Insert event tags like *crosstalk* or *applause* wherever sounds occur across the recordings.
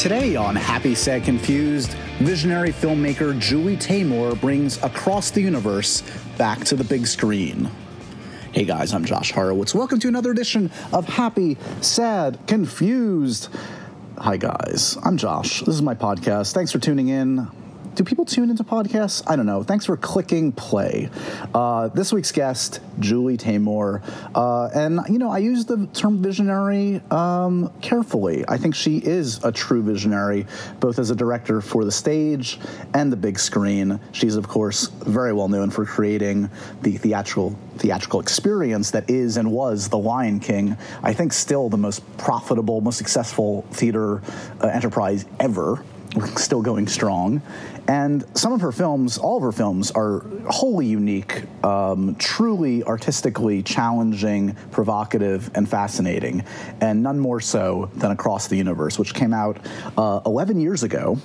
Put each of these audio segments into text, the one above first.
Today on Happy, Sad, Confused, visionary filmmaker Julie Taymor brings Across the Universe back to the big screen. Hey guys, I'm Josh Horowitz. Welcome to another edition of Happy, Sad, Confused. Hi guys, I'm Josh. This is my podcast. Thanks for tuning in do people tune into podcasts? I don't know. Thanks for clicking play. Uh, this week's guest, Julie Taymor. Uh, and, you know, I use the term visionary um, carefully. I think she is a true visionary, both as a director for the stage and the big screen. She's, of course, very well known for creating the theatrical theatrical experience that is and was The Lion King. I think still the most profitable, most successful theater uh, enterprise ever still going strong. And some of her films, all of her films, are wholly unique, um, truly artistically challenging, provocative, and fascinating, and none more so than Across the Universe, which came out uh, 11 years ago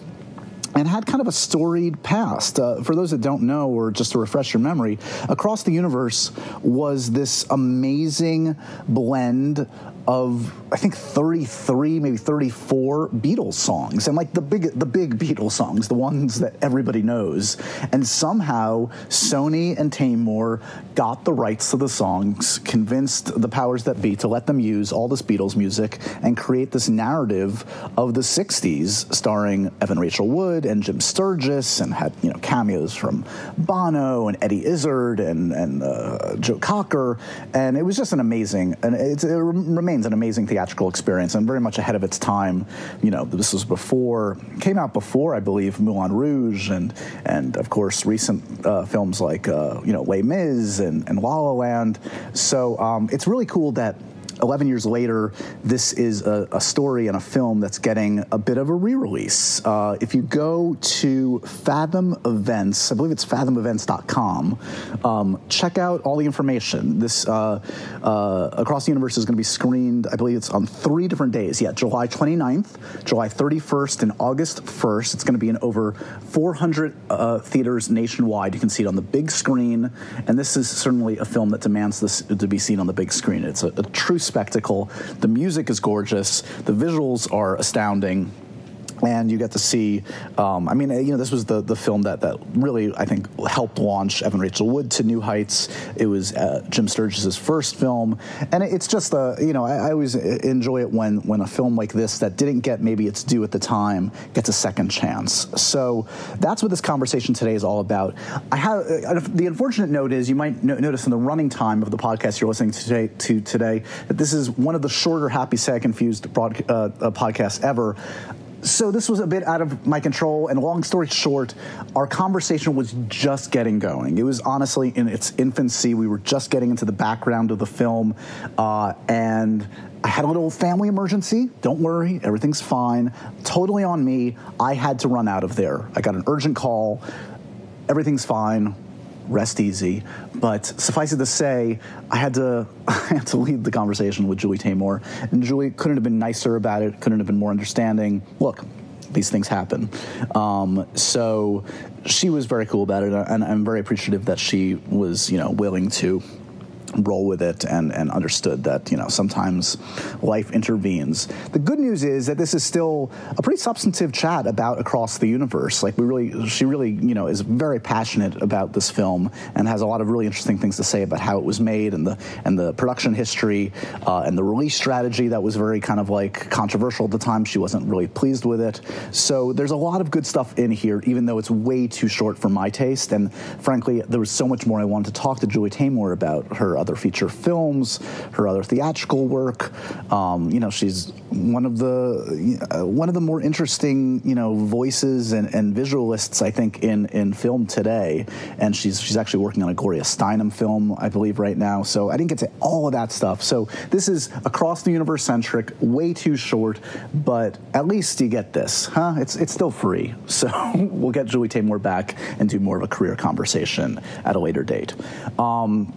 and had kind of a storied past. Uh, for those that don't know, or just to refresh your memory, Across the Universe was this amazing blend of I think 33, maybe 34 Beatles songs, and like the big the big Beatles songs, the ones that everybody knows. And somehow Sony and Taymor got the rights to the songs, convinced the powers that be to let them use all this Beatles music and create this narrative of the 60s, starring Evan Rachel Wood and Jim Sturgess, and had you know cameos from Bono and Eddie Izzard and and uh, Joe Cocker, and it was just an amazing and it remains an amazing theatrical experience and very much ahead of its time. You know, this was before came out before I believe Moulin Rouge and and of course recent uh, films like uh, you know Les Mis and, and La La Land. So um, it's really cool that 11 years later, this is a, a, story and a film that's getting a bit of a re release. Uh, if you go to Fathom Events, I believe it's fathomevents.com, um, check out all the information. This uh, uh, Across the Universe is going to be screened, I believe it's on three different days. Yeah, July 29th, July 31st, and August 1st. It's going to be in over 400 uh, theaters nationwide. You can see it on the big screen, and this is certainly a film that demands this to be seen on the big screen. It's a, a true spectacle. The music is gorgeous. The visuals are astounding and you get to see. Um, I mean, you know, this was the the film that that really I think helped launch Evan Rachel Wood to new heights. It was uh, Jim Sturgess's first film, and it's just a you know I, I, always enjoy it when when a film like this that didn't get maybe its due at the time gets a second chance. So that's what this conversation today is all about. I have uh, the unfortunate note is you might no- notice in the running time of the podcast you're listening to today, to today that this is one of the shorter Happy Sad Confused broad, uh, uh, podcasts ever so this was a bit out of my control and long story short our conversation was just getting going it was honestly in its infancy we were just getting into the background of the film uh, and I had a little family emergency. Don't worry, everything's fine. Totally on me. I had to run out of there. I got an urgent call. Everything's fine rest easy. But suffice it to say, I had to *laughs* I had to lead the conversation with Julie Taymor, and Julie couldn't have been nicer about it. Couldn't have been more understanding. Look, these things happen. Um, so she was very cool about it, and I'm very appreciative that she was, you know, willing to roll with it and, and understood that you know sometimes life intervenes. The good news is that this is still a pretty substantive chat about across the universe. Like we really, she really you know is very passionate about this film and has a lot of really interesting things to say about how it was made and the and the production history uh, and the release strategy that was very kind of like controversial at the time. She wasn't really pleased with it. So there's a lot of good stuff in here, even though it's way too short for my taste. And frankly, there was so much more I wanted to talk to Julie Taymor about her other feature films, her other theatrical work. Um, you know, she's one of the uh, one of the more interesting you know voices and, and visualists I think in in film today. And she's she's actually working on a Gloria Steinem film, I believe, right now. So I didn't get to all of that stuff. So this is across the universe centric, way too short, but at least you get this, huh? It's it's still free. *laughs* So we'll get Julie Taymor back and do more of a career conversation at a later date. Um,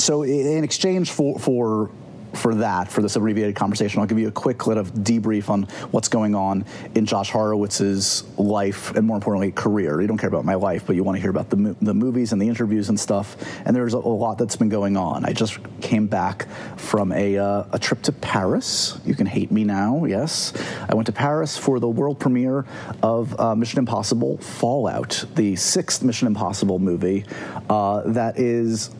so in exchange for for for that, for this abbreviated conversation. I'll give you a quick of debrief on what's going on in Josh Horowitz's life and, more importantly, career. You don't care about my life, but you want to hear about the, the movies and the interviews and stuff. And there's a, a lot that's been going on. I just came back from a, uh, a trip to Paris. You can hate me now, yes. I went to Paris for the world premiere of uh, Mission Impossible Fallout, the sixth Mission Impossible movie uh, that is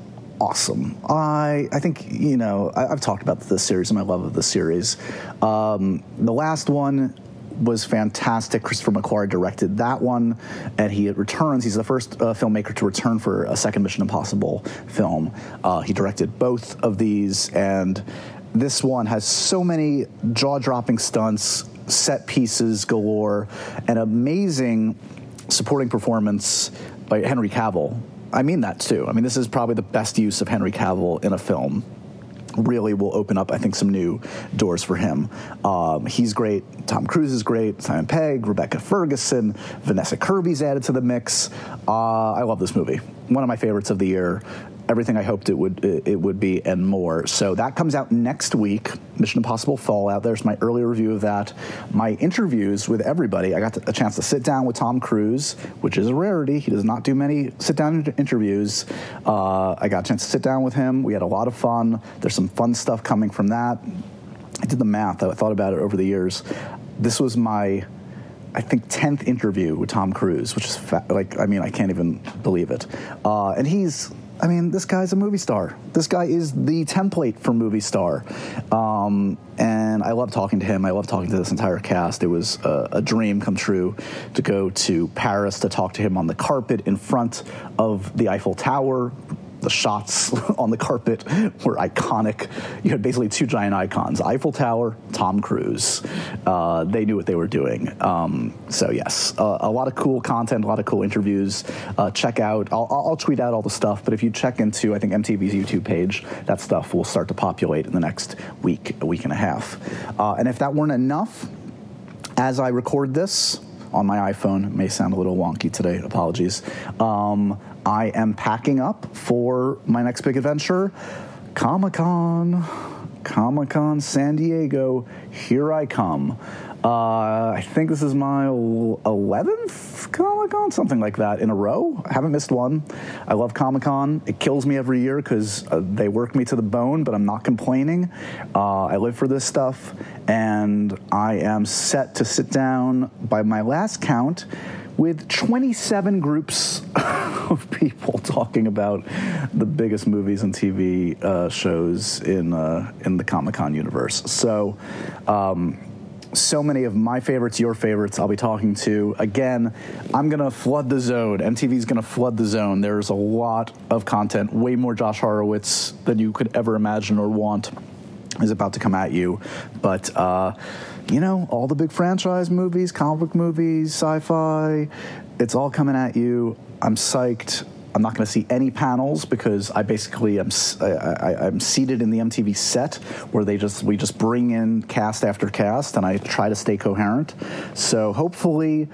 awesome. I I think you know I, have talked about this series and my love of the series. Um, the last one was fantastic. Christopher McQuarrie directed that one, and he returns. He's the first uh, filmmaker to return for a second Mission Impossible film. Uh, he directed both of these, and this one has so many jaw-dropping stunts, set pieces galore, and amazing supporting performance by Henry Cavill I mean that too. I mean, this is probably the best use of Henry Cavill in a film. Really will open up, I think, some new doors for him. Um, he's great. Tom Cruise is great. Simon Pegg, Rebecca Ferguson, Vanessa Kirby's added to the mix. Uh, I love this movie. One of my favorites of the year everything I hoped it would it would be and more. So that comes out next week. Mission Impossible Fallout. There's my early review of that. My interviews with everybody. I got a chance to sit down with Tom Cruise, which is a rarity. He does not do many sit down interviews. Uh, I got a chance to sit down with him. We had a lot of fun. There's some fun stuff coming from that. I did the math. I thought about it over the years. This was my I think, 10th interview with Tom Cruise, which is fa- like, I mean, I can't even believe it. Uh, and he's I mean, this guy's a movie star. This guy is the template for movie star. Um, and I love talking to him. I love talking to this entire cast. It was a, a, dream come true to go to Paris to talk to him on the carpet in front of the Eiffel Tower, the shots *laughs* on the carpet were iconic. You had basically two giant icons Eiffel Tower, Tom Cruise. Uh, they knew what they were doing. Um, so, yes, uh, a lot of cool content, a lot of cool interviews. Uh, check out, I'll, I'll, tweet out all the stuff, but if you check into, I think, MTV's YouTube page, that stuff will start to populate in the next week, a week and a half. Uh, and if that weren't enough, as I record this, on my iPhone. May sound a little wonky today. Apologies. Um, I am packing up for my next big adventure, Comic Con. Comic Con San Diego. Here I come. Uh, I think this is my 11th Comic Con, something like that, in a row. I haven't missed one. I love Comic Con. It kills me every year because uh, they work me to the bone, but I'm not complaining. Uh, I live for this stuff, and I am set to sit down by my last count with 27 groups *laughs* of people talking about the biggest movies and TV uh, shows in uh, in the Comic Con universe. So. Um, so many of my favorites, your favorites, I'll be talking to. Again, I'm going to flood the zone. MTV's going to flood the zone. There's a lot of content, way more Josh Horowitz than you could ever imagine or want is about to come at you. But, uh, you know, all the big franchise movies, comic book movies, sci fi, it's all coming at you. I'm psyched. I'm not going to see any panels because I basically am I, am seated in the MTV set where they just we just bring in cast after cast, and I try to stay coherent. So hopefully,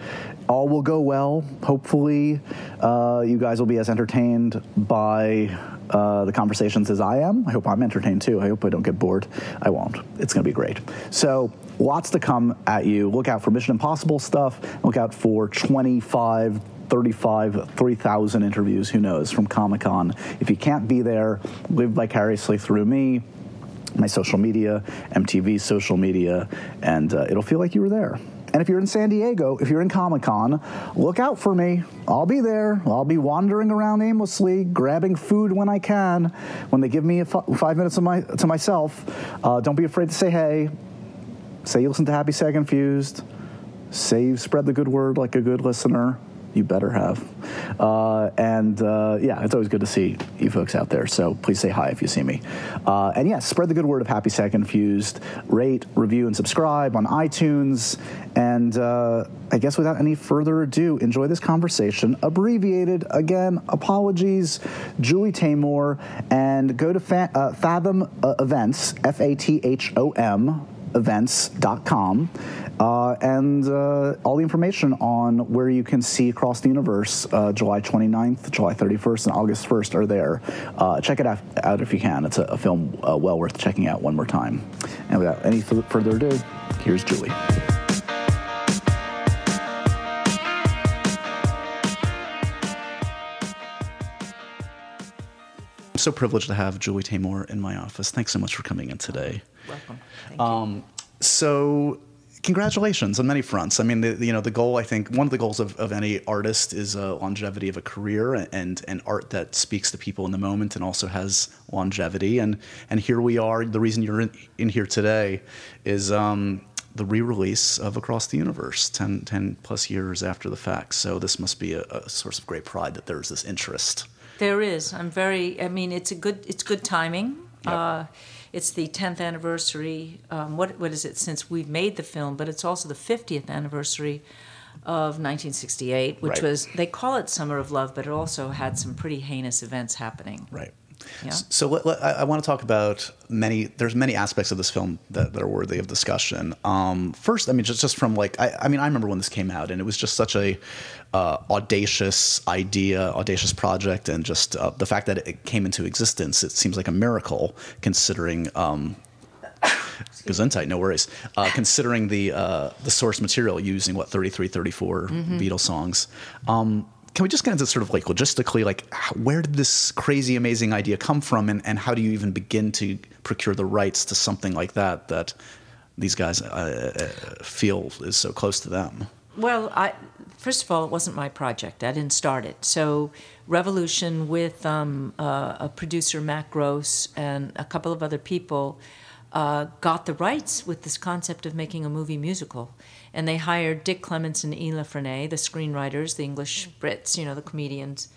all will go well. Hopefully, uh, you guys will be as entertained by uh, the conversations as I am. I hope I'm entertained too. I hope I don't get bored. I won't. It's going to be great. So, lots to come at you. Look out for Mission Impossible stuff. Look out for 25 35, 3,000 interviews, who knows, from Comic Con. If you can't be there, live vicariously through me, my social media, MTV social media, and uh, it'll feel like you were there. And if you're in San Diego, if you're in Comic Con, look out for me. I'll be there. I'll be wandering around aimlessly, grabbing food when I can. When they give me five minutes my, to myself, uh, don't be afraid to say hey. Say you listen to Happy Sad Confused. Say you spread the good word like a good listener you better have. Uh, and uh, yeah, it's always good to see you folks out there. So please say hi if you see me. Uh, and yeah, spread the good word of Happy Sad Infused. Rate, review, and subscribe on iTunes. And uh, I guess without any further ado, enjoy this conversation. Abbreviated again. Apologies, Julie Taymor, and go to fa- uh, Fathom uh, Events, F A T H O M events.com Uh, and uh, all the information on where you can see Across the Universe uh, July 29th, July 31st, and August 1st are there. Uh, check it out, if you can. It's a, a film uh, well worth checking out one more time. And without any f- further ado, here's Julie. I'm so privileged to have Julie Taymor in my office. Thanks so much for coming in today. Welcome. Thank um. So congratulations on many fronts. I mean, the, you know, the goal I think one of the goals of, of any artist is a longevity of a career and and art that speaks to people in the moment and also has longevity. And and here we are. The reason you're in, in here today is. Um, the re-release of Across the Universe 10, 10, plus years after the fact. So this must be a, a source of great pride that there's this interest. There is. I'm very. I mean, it's a good. It's good timing. Yep. Uh, it's the 10th anniversary. Um, what what is it since we've made the film? But it's also the 50th anniversary of 1968, which right. was they call it Summer of Love, but it also had some pretty heinous events happening. Right. Yeah. So let, let, I, I, want to talk about many. There's many aspects of this film that, that are worthy of discussion. Um, first, I mean, just just from like, I, I, mean, I remember when this came out, and it was just such a uh, audacious idea, audacious project, and just uh, the fact that it came into existence. It seems like a miracle, considering. Um, Gesundheit, no worries. Uh, considering the uh, the source material using what 33, 34 mm-hmm. Beatles songs. Um, can we just get into sort of like logistically, like where did this crazy, amazing idea come from, and, and how do you even begin to procure the rights to something like that that these guys uh, uh, feel is so close to them? Well, I, first of all, it wasn't my project. I didn't start it. So, Revolution with um, uh, a producer, Matt Gross, and a couple of other people uh, got the rights with this concept of making a movie musical and they hired Dick Clements and Ian La Frenais, the screenwriters, the English Brits, you know, the comedians,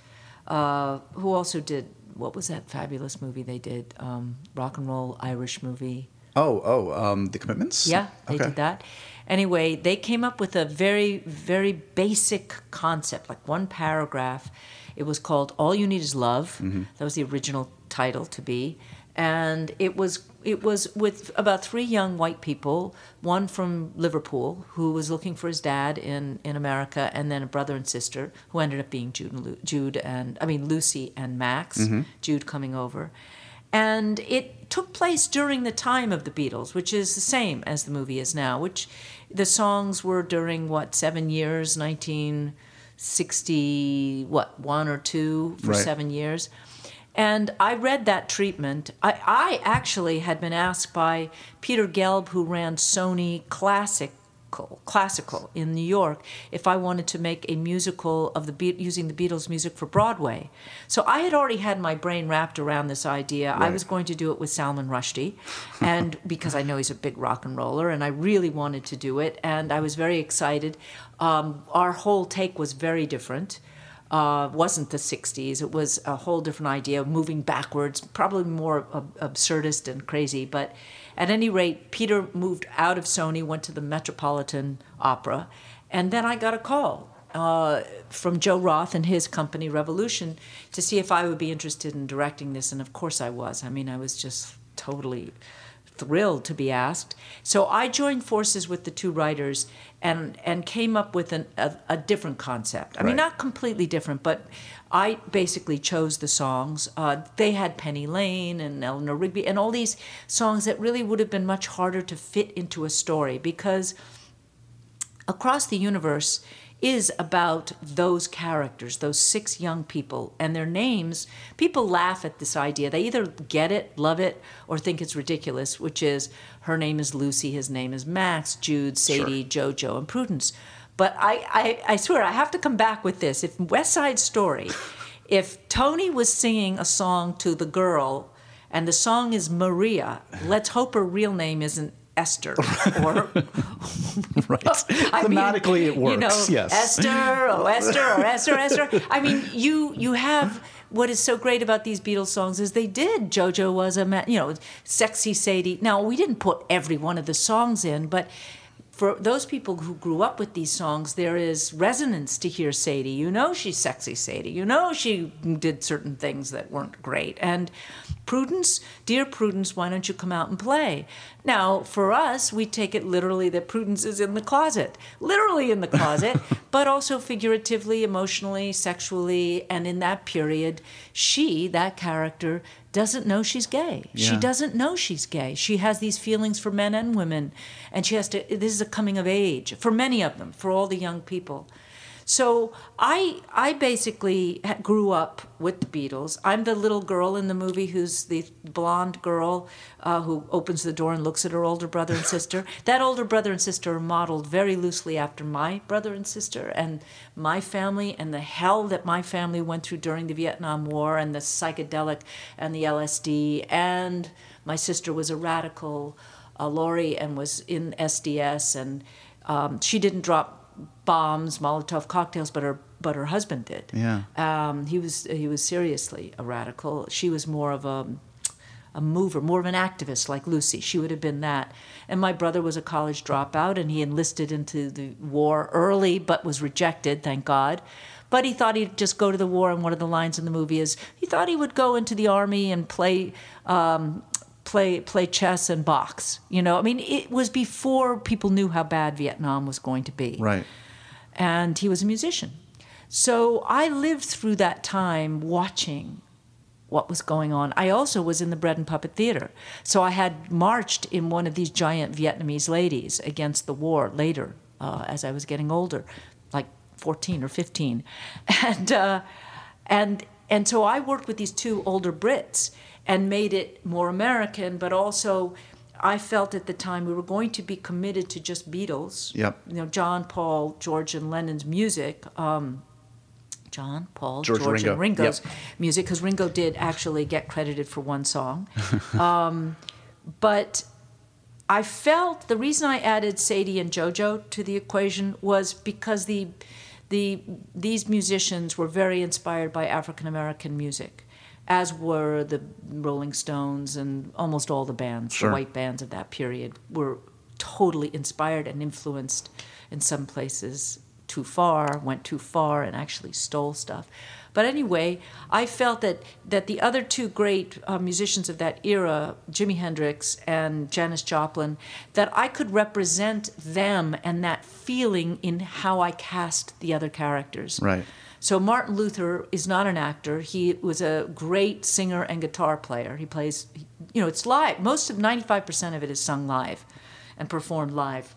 uh, who also did what was that fabulous movie they did? Um, rock and roll Irish movie. Oh, oh, um, the Commitments. Yeah, they okay. did that. Anyway, they came up with a very, very basic concept, like one paragraph. It was called "All You Need Is Love." Mm-hmm. That was the original title to be, and it was it was with about three young white people, one from Liverpool who was looking for his dad in, in America, and then a brother and sister who ended up being Jude and, Lu- Jude and I mean Lucy and Max, mm-hmm. Jude coming over. And it took place during the time of the Beatles, which is the same as the movie is now, which the songs were during what, seven years, 1960, what, one or two for right. seven years. And I read that treatment. I, I actually had been asked by Peter Gelb, who ran Sony Classic classical in New York if I wanted to make a musical of the Be- using the Beatles music for Broadway. So I had already had my brain wrapped around this idea. Right. I was going to do it with Salman Rushdie and *laughs* because I know he's a big rock and roller and I really wanted to do it and I was very excited. Um, our whole take was very different uh, wasn't the 60s. It was a whole different idea, of moving backwards, probably more ab- absurdist and crazy. But at any rate, Peter moved out of Sony, went to the Metropolitan Opera, and then I got a call uh, from Joe Roth and his company Revolution to see if I would be interested in directing this, and of course I was. I mean, I was just totally thrilled to be asked. So I joined forces with the two writers and and came up with an, a, a different concept. I right. mean, not completely different, but I basically chose the songs. Uh, they had Penny Lane and Eleanor Rigby and all these songs that really would have been much harder to fit into a story because across the universe is about those characters, those six young people, and their names. People laugh at this idea. They either get it, love it, or think it's ridiculous, which is her name is Lucy, his name is Max, Jude, Sadie, sure. JoJo, and Prudence. But I, I, I swear, I have to come back with this. If West Side Story, if Tony was singing a song to the girl and the song is Maria, let's hope her real name isn't Esther *laughs* or *laughs* right. *laughs* Thematically, mean, it works. You know, yes. Esther or Esther or oh, Esther oh, Esther. I mean, you you have what is so great about these Beatles songs is they did. JoJo was a you know sexy Sadie. Now we didn't put every one of the songs in, but for those people who grew up with these songs, there is resonance to hear Sadie. You know she's sexy Sadie. You know she did certain things that weren't great. And Prudence, dear Prudence, why don't you come out and play? Now, for us, we take it literally that Prudence is in the closet, literally in the closet, *laughs* but also figuratively, emotionally, sexually. And in that period, she, that character, doesn't know she's gay. Yeah. She doesn't know she's gay. She has these feelings for men and women, and she has to. This is a coming of age for many of them, for all the young people. So I I basically grew up with the Beatles. I'm the little girl in the movie who's the blonde girl uh, who opens the door and looks at her older brother and sister. *laughs* that older brother and sister are modeled very loosely after my brother and sister and my family and the hell that my family went through during the Vietnam War and the psychedelic and the LSD. And my sister was a radical, uh, Laurie, and was in SDS and. Um, she didn't drop bombs, Molotov cocktails, but her but her husband did. Yeah. Um, he was he was seriously a radical. She was more of a a mover, more of an activist like Lucy. She would have been that. And my brother was a college dropout and he enlisted into the war early but was rejected, thank God. But he thought he'd just go to the war, and one of the lines in the movie is he thought he would go into the army and play um, play play chess and box. You know, I mean, it was before people knew how bad Vietnam was going to be. Right. And he was a musician. So I lived through that time watching what was going on. I also was in the Bread and Puppet Theater. So I had marched in one of these giant Vietnamese ladies against the war later uh, as I was getting older, like 14 or 15. *laughs* And, uh, and, and so I worked with these two older Brits and made it more American, but also I felt at the time we were going to be committed to just Beatles. Yep. You know, John, Paul, George, and Lennon's music. Um, John, Paul, George, George Ringo. and Ringo's yep. music, because Ringo did actually get credited for one song. *laughs* um, but I felt the reason I added Sadie and JoJo to the equation was because the the these musicians were very inspired by African American music as were the Rolling Stones and almost all the bands, sure. the white bands of that period, were totally inspired and influenced in some places too far, went too far, and actually stole stuff. But anyway, I felt that, that the other two great uh, musicians of that era, Jimi Hendrix and Janis Joplin, that I could represent them and that feeling in how I cast the other characters. Right. So Martin Luther is not an actor. He was a great singer and guitar player. He plays, you know, it's live. Most of 95% of it is sung live and performed live.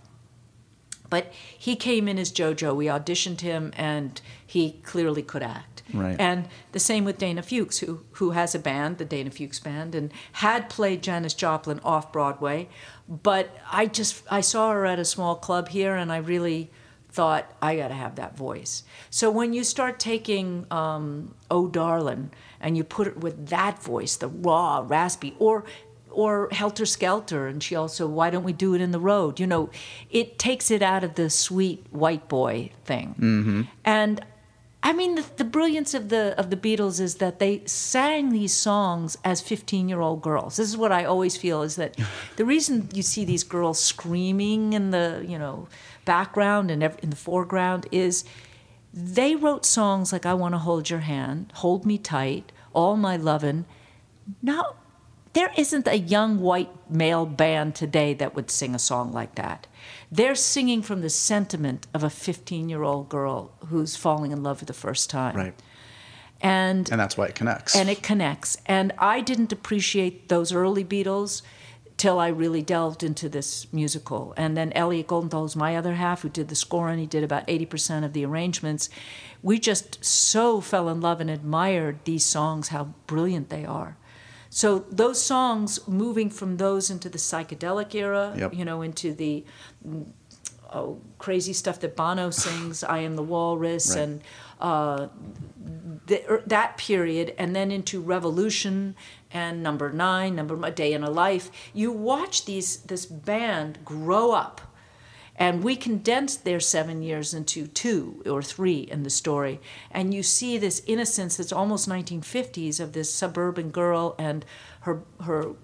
But he came in as JoJo. We auditioned him, and he clearly could act. Right. And the same with Dana Fuchs, who who has a band, the Dana Fuchs Band, and had played Janis Joplin off Broadway. But I just I saw her at a small club here, and I really thought I got to have that voice. So when you start taking um, "Oh Darlin'" and you put it with that voice, the raw, raspy, or or Helter Skelter, and she also, why don't we do it in the road? You know, it takes it out of the sweet white boy thing. Mm-hmm. And I mean, the, the, brilliance of the of the Beatles is that they sang these songs as 15 year old girls. This is what I always feel is that *laughs* the reason you see these girls screaming in the you know background and in the foreground is they wrote songs like I Want to Hold Your Hand, Hold Me Tight, All My Lovin'. Now, there isn't a young white male band today that would sing a song like that. They're singing from the sentiment of a 15 year old girl who's falling in love for the first time. Right. And, and that's why it connects. And it connects. And I didn't appreciate those early Beatles till I really delved into this musical. And then Elliot Goldenthal my other half, who did the score, and he did about 80% of the arrangements. We just so fell in love and admired these songs, how brilliant they are. So those songs, moving from those into the psychedelic era, yep. you know, into the oh, crazy stuff that Bono sings, "I Am the Walrus," right. and uh, the, er, that period, and then into Revolution and Number Nine, Number A Day in a Life. You watch these this band grow up. And we condensed their seven years into two or three in the story. And you see this innocence that's almost 1950s of this suburban girl and her, her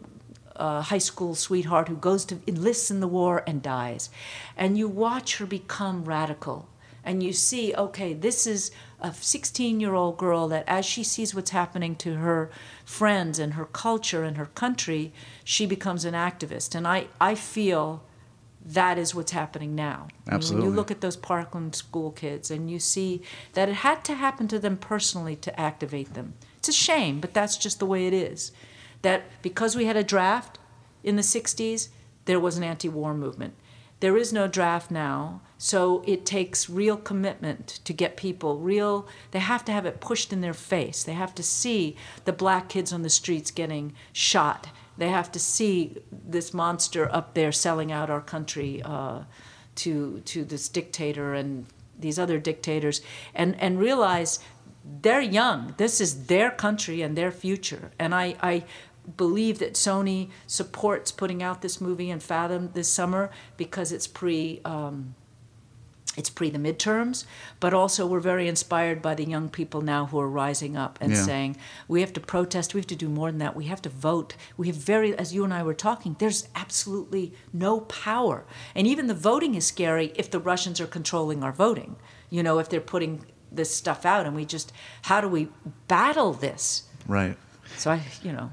a high school sweetheart who goes to enlists in the war and dies. And you watch her become radical. And you see, okay, this is a 16 year old girl that as she sees what's happening to her friends and her culture and her country, she becomes an activist. And I, I feel that is what's happening now. Absolutely. When you look at those Parkland school kids and you see that it had to happen to them personally to activate them. It's a shame, but that's just the way it is. That because we had a draft in the 60s, there was an anti war movement. There is no draft now, so it takes real commitment to get people real. They have to have it pushed in their face. They have to see the black kids on the streets getting shot they have to see this monster up there selling out our country uh, to to this dictator and these other dictators, and and realize they're young. This is their country and their future. And I, I believe that Sony supports putting out this movie in Fathom this summer because it's pre. Um, it's pre the midterms, but also we're very inspired by the young people now who are rising up and Yeah. saying, we have to protest, we have to do more than that, we have to vote. We have very, as you and I were talking, there's absolutely no power. And even the voting is scary if the Russians are controlling our voting, you know, if they're putting this stuff out. And we just, how do we battle this? Right. So I, you know.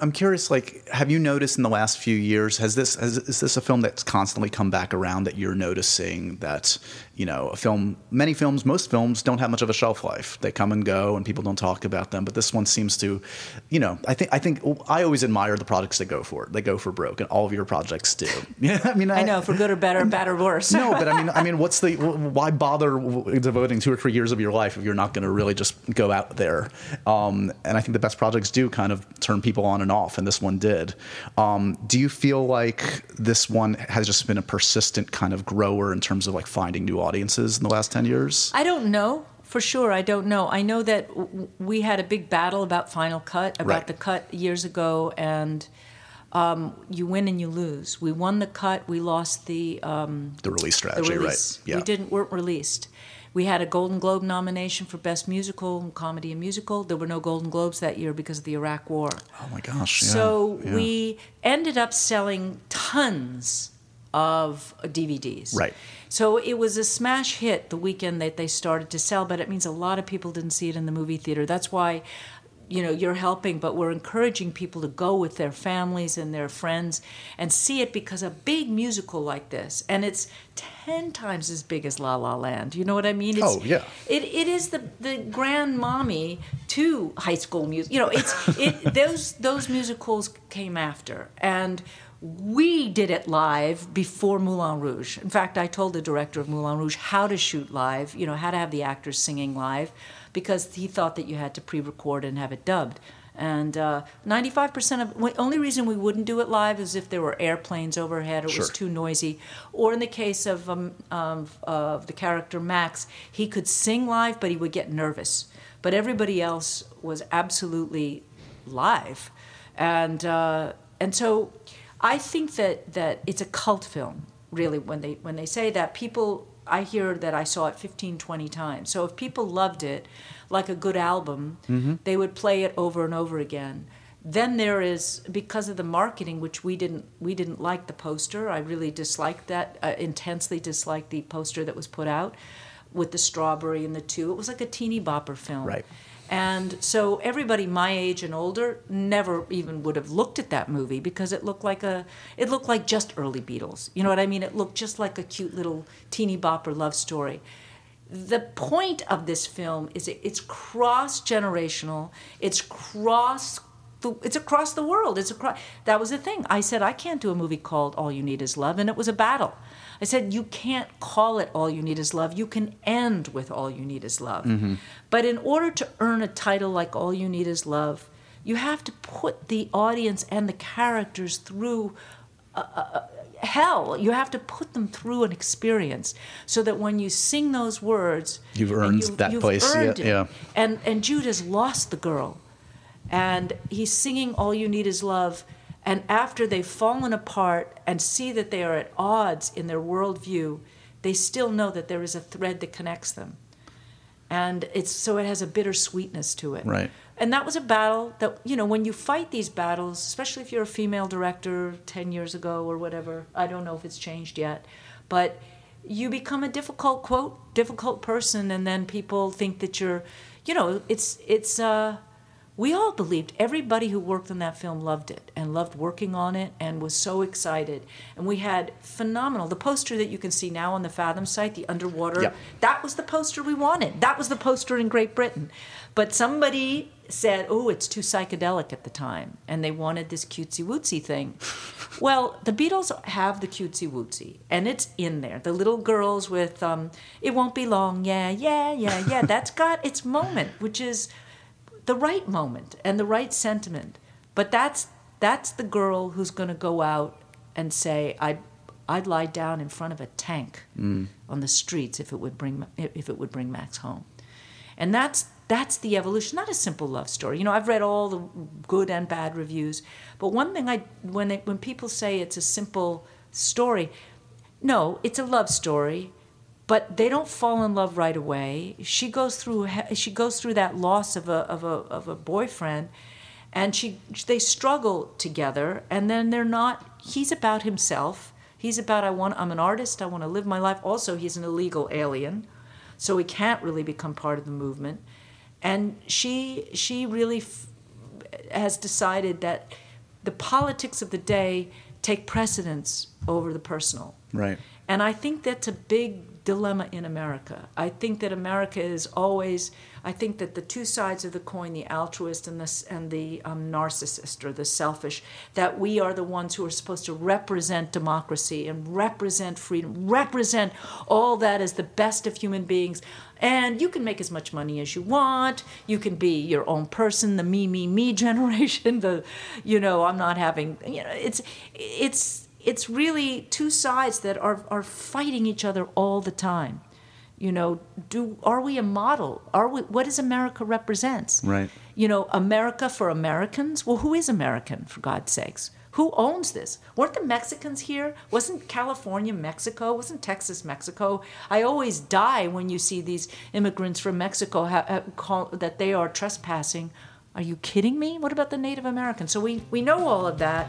I'm, curious. Like, have you noticed in the last few years has this has, is this a film that's constantly come back around that you're noticing that you know a film many films most films don't have much of a shelf life they come and go and people don't talk about them but this one seems to you know I think I think I always admire the products that go for it they go for broke and all of your projects do *laughs* yeah I mean I know, for good or better, *laughs* bad or worse. no, but I mean, I *laughs* mean, what's the why bother devoting two or three years of your life if you're not going to really just go out there? Um, and I think the best projects do kind of turn people on and off, and this one did. Um, do you feel like this one has just been a persistent kind of grower in terms of like finding new audiences in the last ten years? I don't know for sure. I don't know. I know that w- we had a big battle about Final Cut, about Right. the cut years ago, and um, you win and you lose. We won the cut. We lost the um, the release the strategy, release. right? We didn't weren't released. We had a Golden Globe nomination for Best Musical, Comedy and Musical. There were no Golden Globes that year because of the Iraq War. Oh my gosh! yeah, So yeah. we ended up selling tons of DVDs. Right. So it was a smash hit the weekend that they started to sell, but it means a lot of people didn't see it in the movie theater. That's why, you know, you're helping, but we're encouraging people to go with their families and their friends and see it because a big musical like this, and it's 10 times as big as La La Land. You know what I mean? It's, Oh, yeah. It, it is the, the grandmommy to high school music. You know, it's it, *laughs* those those musicals came after, and we did it live before Moulin Rouge. In fact, I told the director of Moulin Rouge how to shoot live. You know, how to have the actors singing live, because he thought that you had to pre-record and have it dubbed. And uh, 95% of the only reason we wouldn't do it live is if there were airplanes overhead or it was too noisy. Or in the case of um, um, of the character Max, he could sing live, but he would get nervous. But everybody else was absolutely live, and uh, and so I think that that it's a cult film. Really, when they when they say that, people I hear that I saw it 15, 20 times. So if people loved it, like a good album, they would play it over and over again. Then there is because of the marketing, which we didn't we didn't like the poster. I really disliked that uh, intensely. Disliked the poster that was put out with the strawberry and the two. It was like a teeny bopper film. Right. And so everybody my age and older never even would have looked at that movie because it looked like a it looked like just early Beatles. You know what I mean? It looked just like a cute little teeny bopper love story. The point of this film is it's cross generational. It's cross. The, it's across the world. It's across. That was the thing. I said I can't do a movie called All You Need Is Love, and it was a battle. I said you can't call it All You Need Is Love. You can end with All You Need Is Love. Mm-hmm. But in order to earn a title like All You Need Is Love, you have to put the audience and the characters through uh, uh, uh, hell. You have to put them through an experience so that when you sing those words, You've earned that you've place, yeah, earned it. yeah. And and Jude has lost the girl, and he's singing "All You Need Is Love." And after they've fallen apart and see that they are at odds in their worldview, they still know that there is a thread that connects them. and it's so it has a bitter sweetness to it. Right. And that was a battle that you know when you fight these battles, especially if you're a female director ten years ago or whatever. I don't know if it's changed yet, but you become a difficult quote difficult person, and then people think that you're, you know, it's it's. Uh, we all believed everybody who worked on that film loved it and loved working on it and was so excited. And we had phenomenal the poster that you can see now on the fathom site the underwater Yep. that was the poster we wanted. That was the poster in great britain. But somebody said oh it's too psychedelic at the time and they wanted this cutesy wootsy thing. *laughs* Well the beatles have the cutesy wootsy and it's in there. The little girls with um, it won't be long yeah yeah yeah yeah that's got its moment which is the right moment and the right sentiment. But that's that's the girl who's going to go out and say, "I'd I'd lie down in front of a tank mm. on the streets if it would bring if it would bring Max home." And that's that's the evolution. Not a simple love story. You know, I've read all the good and bad reviews, but one thing I when they, when people say it's a simple story, no, it's a love story but they don't fall in love right away. She goes through she goes through that loss of a of a of a boyfriend, and she they struggle together, and then they're not. He's about himself. He's about I want. I'm an artist. I want to live my life. Also, he's an illegal alien, so he can't really become part of the movement. And she she really f- has decided that the politics of the day take precedence over the personal. Right. And I think that's a big dilemma in America. I think that America is always. I think that the two sides of the coin, the altruist and the and the um, narcissist or the selfish, that we are the ones who are supposed to represent democracy and represent freedom, represent all that as the best of human beings. And you can make as much money as you want. You can be your own person, the me, me, me *laughs* generation. The, you know, I'm not having. You know, it's it's it's really two sides that are, are fighting each other all the time. You know, do are we a model? Are we what does America represents? Right. You know, America for Americans? Well, who is American for God's sakes? Who owns this? Weren't the Mexicans here? Wasn't California Mexico? Wasn't Texas Mexico? I always die when you see these immigrants from Mexico ha- ha- call, that they are trespassing. Are you kidding me? What about the Native Americans? So we, we know all of that